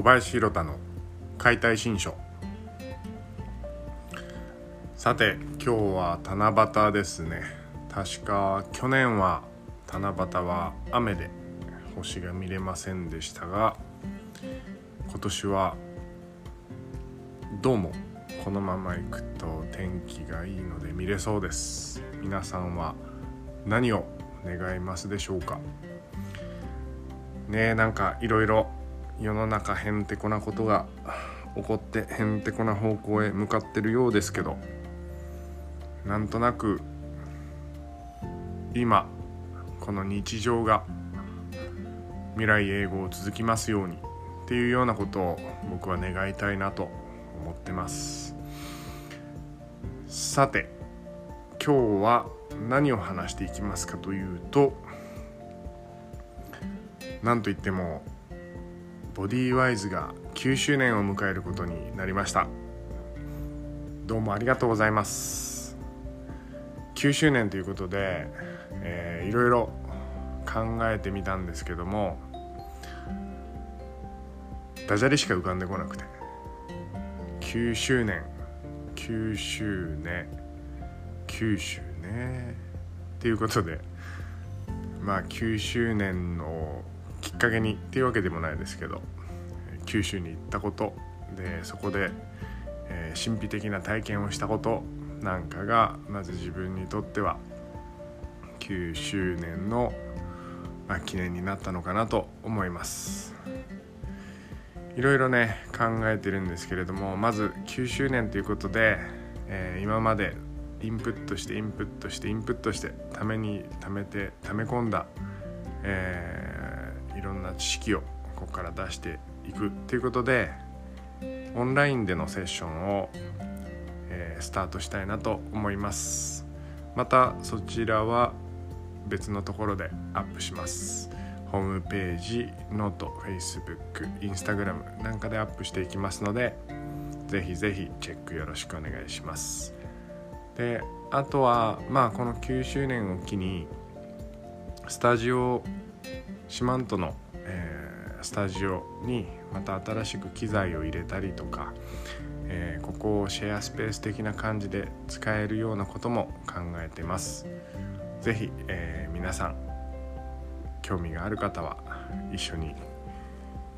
小林弘太の解体新書。さて今日は七夕ですね。確か去年は七夕は雨で星が見れませんでしたが今年はどうもこのまま行くと天気がいいので見れそうです。皆さんは何を願いますでしょうか？ねえなんかいろいろ世の中へんてこなことが起こってへんてこな方向へ向かってるようですけどなんとなく今この日常が未来永劫続きますようにっていうようなことを僕は願いたいなと思ってます。さて今日は何を話していきますかというとなんといってもボディワイズが9周年を迎えることになりました。どうもありがとうございます。9周年ということで、えー、いろいろ考えてみたんですけどもダジャレしか浮かんでこなくて9周年9周年9周ねっていうことでまあ9周年のきっかけにっていうわけでもないですけど。九州に行ったことでそこで、えー、神秘的な体験をしたことなんかがまず自分にとっては9周年の、まあ、記念になったのかなと思います。いろいろね考えてるんですけれどもまず9周年ということで、えー、今までインプットしてインプットしてインプットしてためにためて溜め込んだ、えー、いろんな知識をここから出していくっていうことでオンラインでのセッションを、えー、スタートしたいなと思います。またそちらは別のところでアップします。ホームページノート Facebook インスタグラムなんかでアップしていきますのでぜひぜひチェックよろしくお願いします。であとはまあこの9周年を機にスタジオ四万十の、スタジオにまた新しく機材を入れたりとか、えー、ここをシェアスペース的な感じで使えるようなことも考えてます是非、えー、皆さん興味がある方は一緒に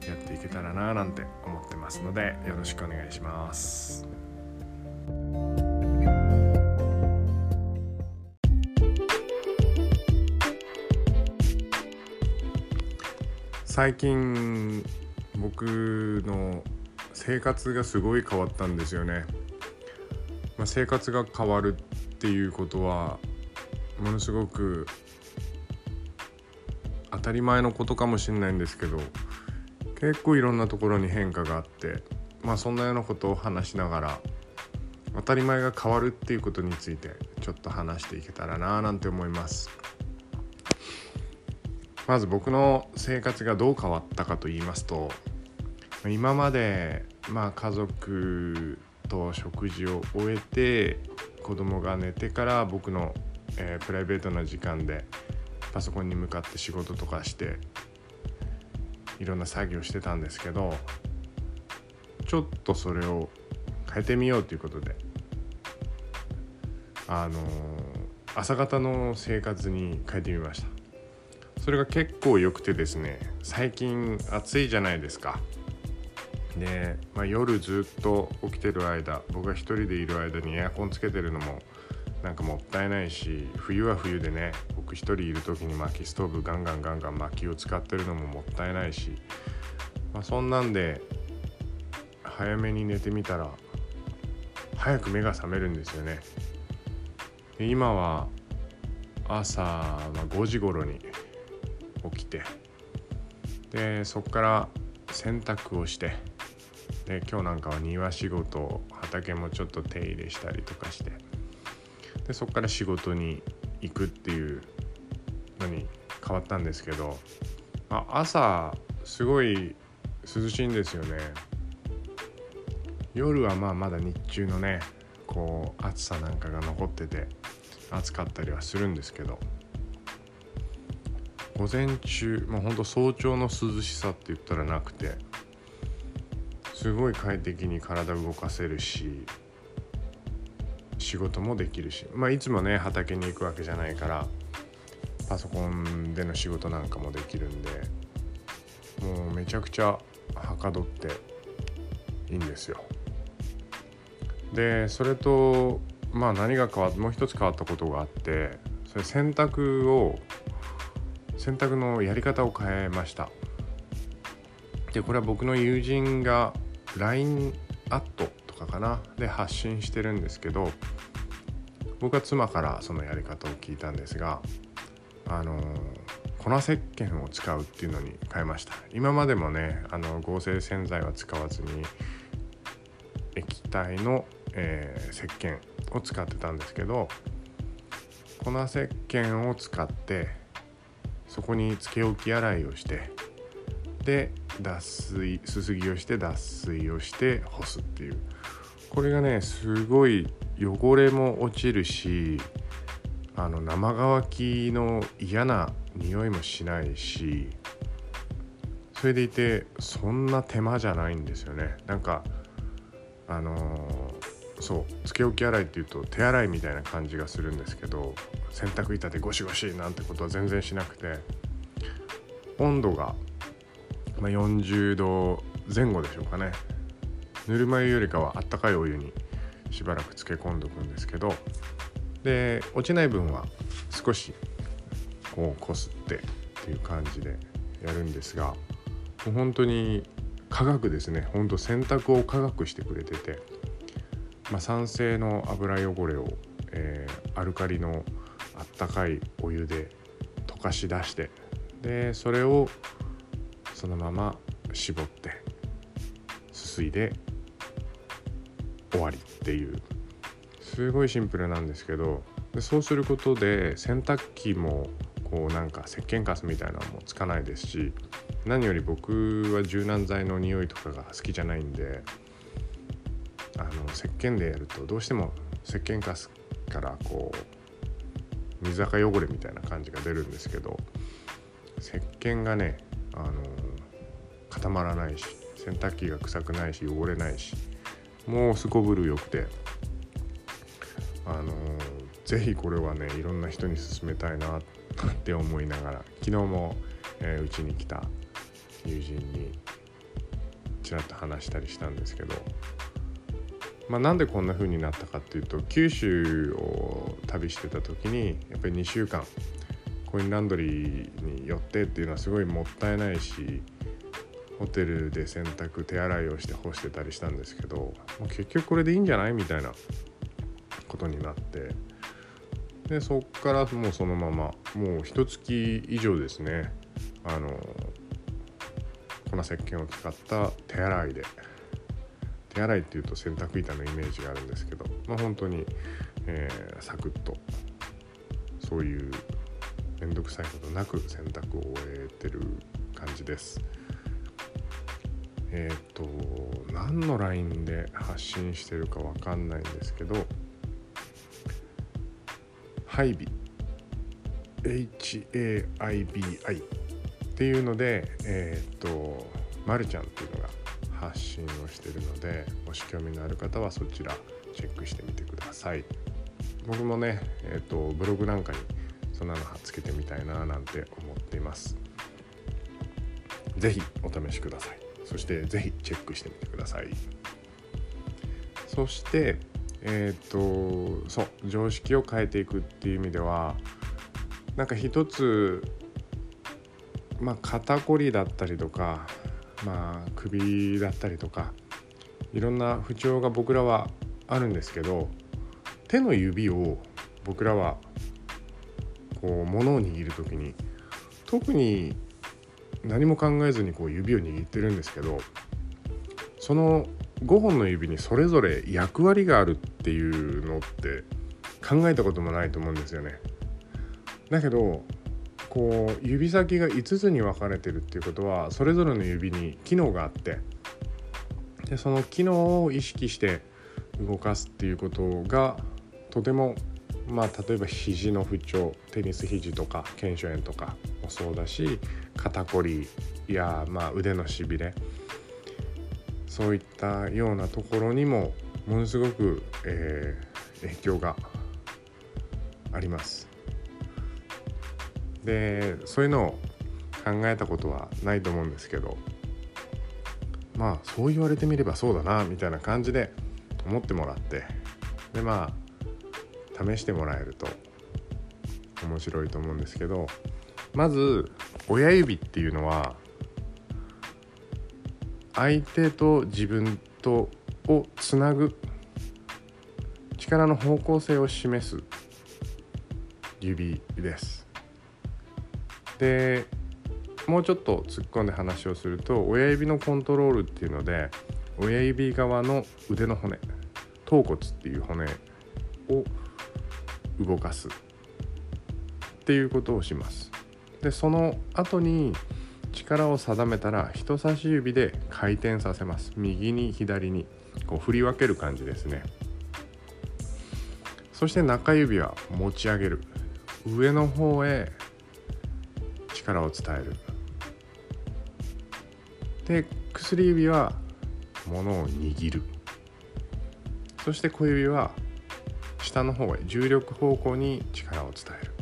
やっていけたらななんて思ってますのでよろしくお願いします。最近僕の生活がすごい変わったんですよね、まあ、生活が変わるっていうことはものすごく当たり前のことかもしれないんですけど結構いろんなところに変化があってまあそんなようなことを話しながら当たり前が変わるっていうことについてちょっと話していけたらななんて思います。まず僕の生活がどう変わったかと言いますと今までまあ家族と食事を終えて子供が寝てから僕の、えー、プライベートな時間でパソコンに向かって仕事とかしていろんな作業してたんですけどちょっとそれを変えてみようということで。あのー、朝方の生活に変えてみました。それが結構良くてですね最近暑いじゃないですか。で、まあ、夜ずっと起きてる間僕が一人でいる間にエアコンつけてるのもなんかもったいないし冬は冬でね僕一人いる時に薪ストーブガンガンガンガン薪を使ってるのももったいないし、まあ、そんなんで早めに寝てみたら早く目が覚めるんですよね。で今は朝5時頃に起きてでそこから洗濯をしてで今日なんかは庭仕事畑もちょっと手入れしたりとかしてでそこから仕事に行くっていうのに変わったんですけど、あ、朝すごい涼しいんですよね。夜はまあまだ日中のねこう暑さなんかが残ってて暑かったりはするんですけど午前中もうほんと早朝の涼しさって言ったらなくてすごい快適に体動かせるし仕事もできるしまあいつもね畑に行くわけじゃないからパソコンでの仕事なんかもできるんでもうめちゃくちゃはかどっていいんですよ。でそれとまあ何が変わっもう一つ変わったことがあってそれ洗濯を洗濯のやり方を変えました。でこれは僕の友人が LINE アットとかかな？で発信してるんですけど僕は妻からそのやり方を聞いたんですがあの粉石鹸を使うっていうのに変えました。今までもねあの合成洗剤は使わずに液体の、えー、石鹸を使ってたんですけど粉石鹸を使ってそこにつけ置き洗いをしてで脱水すすぎをして脱水をして干すっていう。これがねすごい汚れも落ちるしあの生乾きの嫌な匂いもしないしそれでいてそんな手間じゃないんですよね。なんかあの、そうつけ置き洗いっていうと手洗いみたいな感じがするんですけど洗濯板でゴシゴシなんてことは全然しなくて温度がま、40度前後でしょうかね。ぬるま湯よりかはあったかいお湯にしばらく漬け込んでおくんですけどで落ちない分は少しこうこすってっていう感じでやるんですがもう本当に科学ですね。ほんと洗濯を科学してくれてて、まあ、酸性の油汚れを、えー、アルカリのあったかいお湯で溶かし出してでそれをそのまま絞ってすすいで終わりっていう。すごいシンプルなんですけどでそうすることで洗濯機もこうなんか石鹸カスみたいなのもつかないですし何より僕は柔軟剤の匂いとかが好きじゃないんで石鹸でやるとどうしても石鹸カスからこう水垢汚れみたいな感じが出るんですけど石鹸がねあの固まらないし洗濯機が臭くないし汚れないしもうすこぶるよくてあの是非これはねいろんな人に勧めたいなって思いながら昨日もうち、えー、に来た友人にちらっと話したりしたんですけど、まあ、なんでこんな風になったかっていうと九州を旅してた時にやっぱり2週間コインランドリーに寄ってっていうのはすごいもったいないしホテルで洗濯手洗いをして干してたりしたんですけどもう結局これでいいんじゃないみたいなことになってでそっからもうそのままもう一月以上ですねあの粉石鹸を使った手洗いで手洗いっていうと洗濯板のイメージがあるんですけどまあ本当に、えー、サクッとそういう面倒くさいことなく洗濯を終えてる感じです。えっ、ー、と何の LINE で発信してるか分かんないんですけどハイビ HAIBI っていうのでえっ、ー、とまるちゃんっていう発信をしてるのでもし興味のある方はそちらチェックしてみてください。僕もねえ、ー、とブログなんかにそんなのつけてみたいななんて思っています。是非お試しください。そして是非チェックしてみてください。そしてえっ、ー、とそう常識を変えていくっていう意味ではなんか一つまあ肩こりだったりとかまあ首だったりとかいろんな不調が僕らはあるんですけど手の指を僕らはこう物を握る時に特に何も考えずにこう指を握ってるんですけどその5本の指にそれぞれ役割があるっていうのって考えたこともないと思うんですよね。だけどこう指先が5つに分かれてるっていうことはそれぞれの指に機能があってでその機能を意識して動かすっていうことがとてもまあ例えば肘の不調テニス肘とか腱鞘炎とかもそうだし肩こりや、まあ、腕のしびれそういったようなところにもものすごく、えー、影響があります。でそういうのを考えたことはないと思うんですけどまあそう言われてみればそうだなみたいな感じで思ってもらってでまあ試してもらえると面白いと思うんですけどまず親指っていうのは相手と自分とをつなぐ力の方向性を示す指です。でもうちょっと突っ込んで話をすると親指のコントロールっていうので親指側の腕の骨頭骨っていう骨を動かすっていうことをします。でその後に力を定めたら人差し指で回転させます。右に左にこう振り分ける感じですね。そして中指は持ち上げる。上の方へ力を伝える。で薬指は物を握る。そして小指は下の方へ重力方向に力を伝える。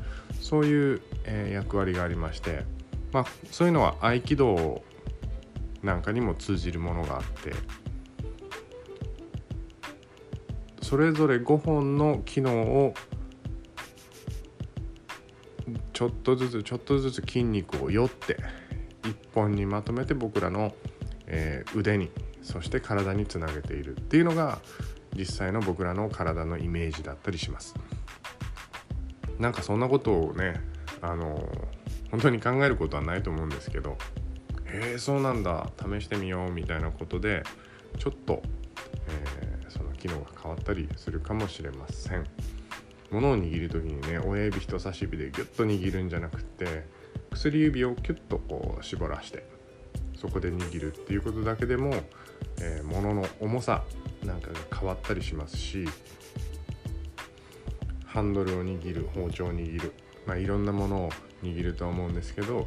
そういう、えー、役割がありましてまあそういうのは合気道なんかにも通じるものがあってそれぞれ5本の機能をちょっとずつちょっとずつ筋肉をよって1本にまとめて僕らの、えー、腕にそして体につなげているっていうのが実際の僕らの体のイメージだったりします。なんかそんなことをねあの本当に考えることはないと思うんですけどえ、そうなんだ試してみようみたいなことでちょっと、えー、その機能が変わったりするかもしれません。物を握る時にね親指人差し指でギュッと握るんじゃなくて薬指をキュッとこう絞らしてそこで握るっていうことだけでも、えー、物の重さなんかが変わったりしますしハンドルを握る包丁を握る、まあ、いろんなものを握るとは思うんですけど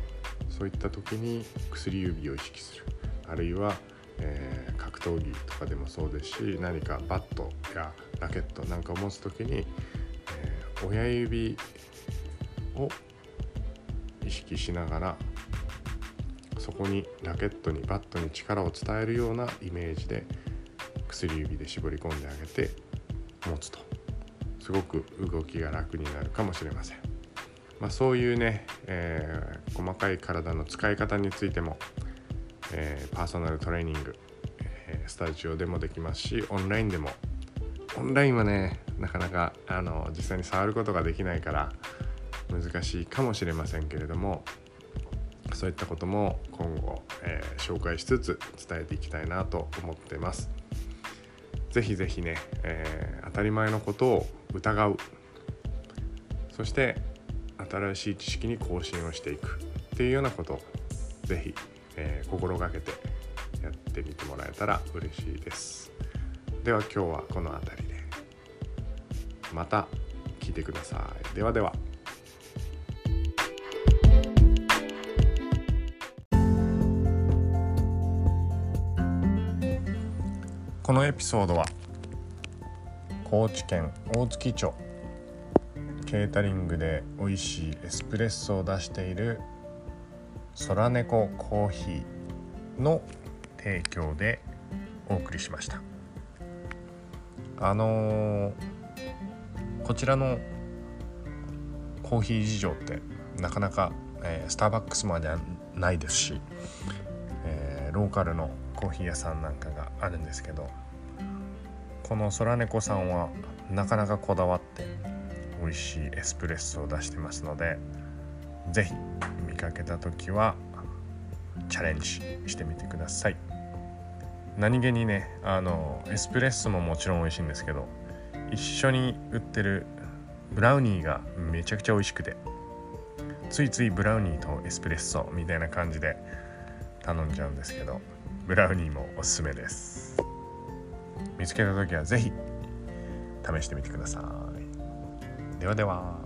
そういった時に薬指を意識する。あるいは、えー、格闘技とかでもそうですし何かバットやラケットなんかを持つ時に、親指を意識しながらそこにラケットにバットに力を伝えるようなイメージで薬指で絞り込んであげて持つと。すごく動きが楽になるかもしれません、まあ、そういうね、えー、細かい体の使い方についても、えー、パーソナルトレーニング、えー、スタジオでもできますしオンラインでも。オンラインはねなかなかあの実際に触ることができないから難しいかもしれませんけれどもそういったことも今後、えー、紹介しつつ伝えていきたいなと思ってます。ぜひぜひね、えー、当たり前のことを疑う。そして新しい知識に更新をしていく。っていうようなことをぜひ、えー、心がけてやってみてもらえたら嬉しいです。では今日はこの辺りで。また聞いてください。ではでは。このエピソードは高知県大月町ケータリングで美味しいエスプレッソを出している空猫コーヒーの提供でお送りしました。あのー、こちらのコーヒー事情ってなかなか、えー、スターバックスまではないですし、えー、ローカルのコーヒー屋さんなんかがあるんですけどこの空猫さんはなかなかこだわって美味しいエスプレッソを出してますので是非見かけた時はチャレンジしてみてください。何気にねあのエスプレッソももちろん美味しいんですけど一緒に売ってるブラウニーがめちゃくちゃ美味しくてついついブラウニーとエスプレッソみたいな感じで頼んじゃうんですけどブラウニーもおすすめです。見つけた時は是非試してみてください。ではでは。